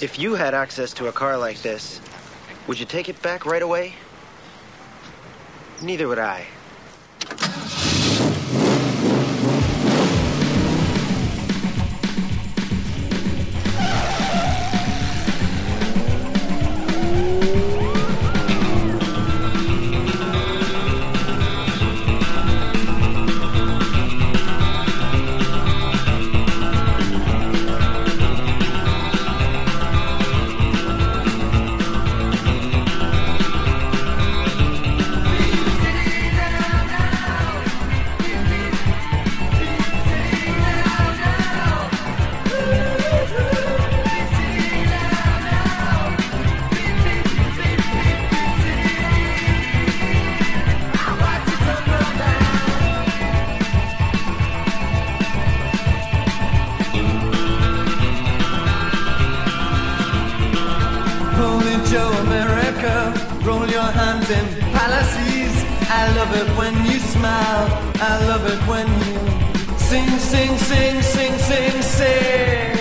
If you had access to a car like this, would you take it back right away? Neither would I. I love it when you smile. I love it when you sing, sing, sing, sing, sing, sing.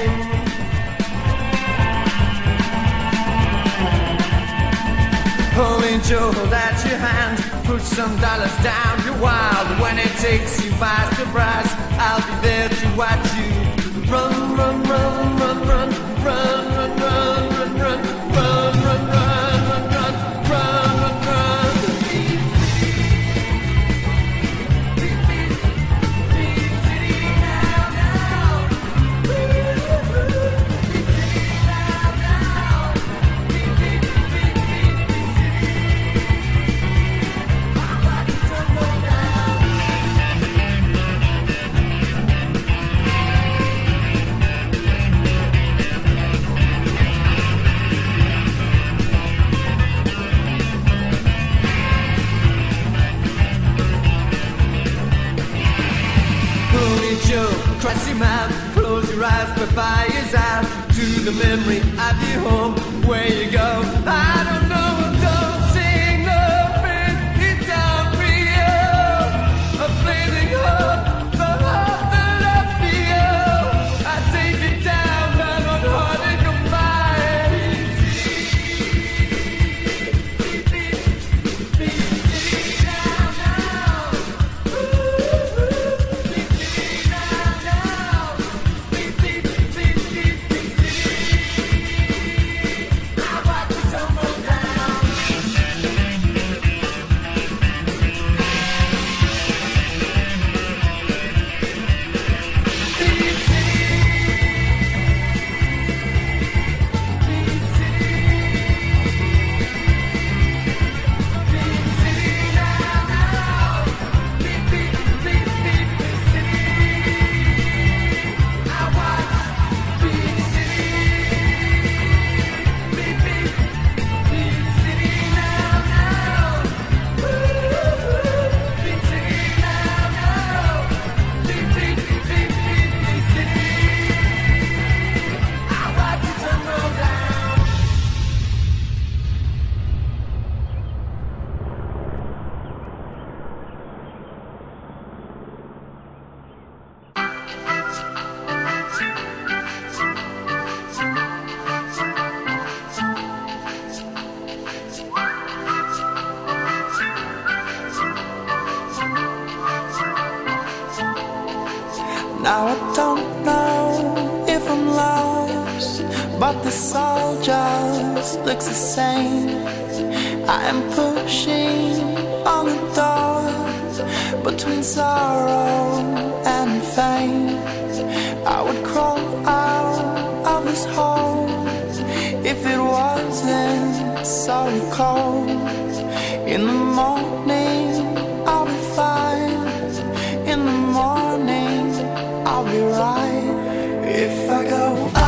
Holy Joe, hold out your hand, put some dollars down. You're wild when it takes you by surprise. I'll be there to watch you. Close your eyes, but fire's out to the memory of your home. Where you go, I don't but this all just looks the same. I am pushing on the door between sorrow and fame. I would crawl out of this hole if it wasn't so cold. In the morning, I'll be fine. In the morning, I'll be right if I go out.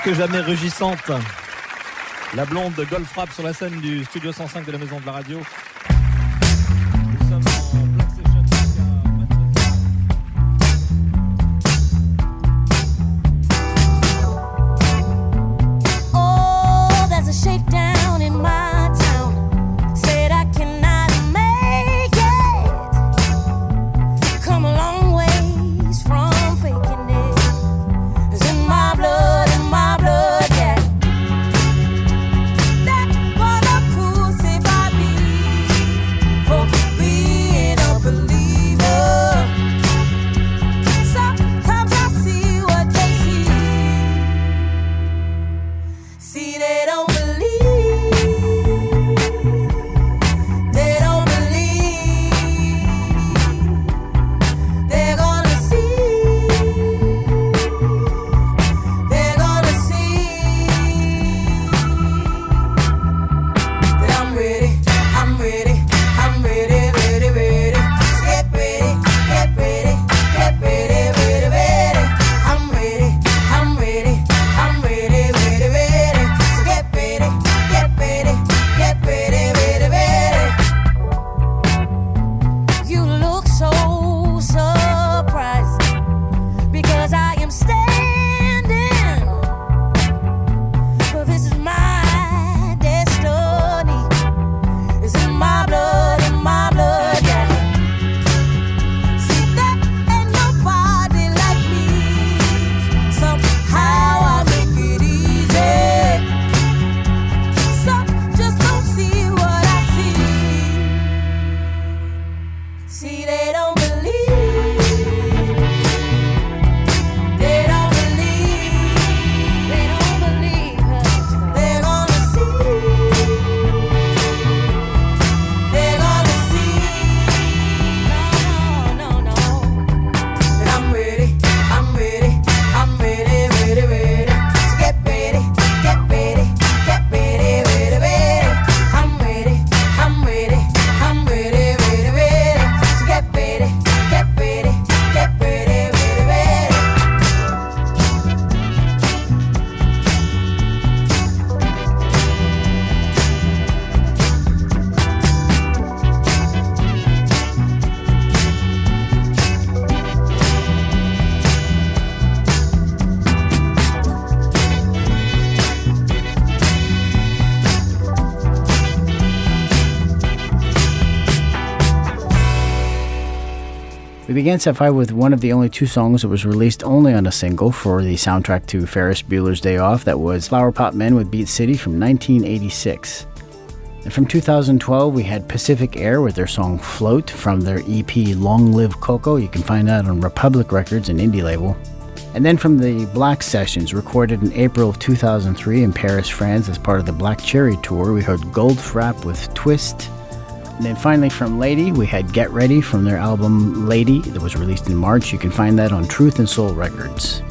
Que jamais rugissante. La blonde Golf Rap sur la scène du studio 105 de la maison de la radio. We began set 5 with one of the only two songs that was released only on a single for the soundtrack to Ferris Bueller's Day Off. That was Flower Pot Men with Beat City from 1986. And from 2012, we had Pacific Air with their song Float from their EP Long Live Coco. You can find that on Republic Records, an indie label. And then from the Black Sessions, recorded in April of 2003 in Paris, France, as part of the Black Cherry Tour, we heard Goldfrapp with Twist. And then finally from Lady, we had Get Ready from their album Lady that was released in March. You can find that on Truth and Soul Records.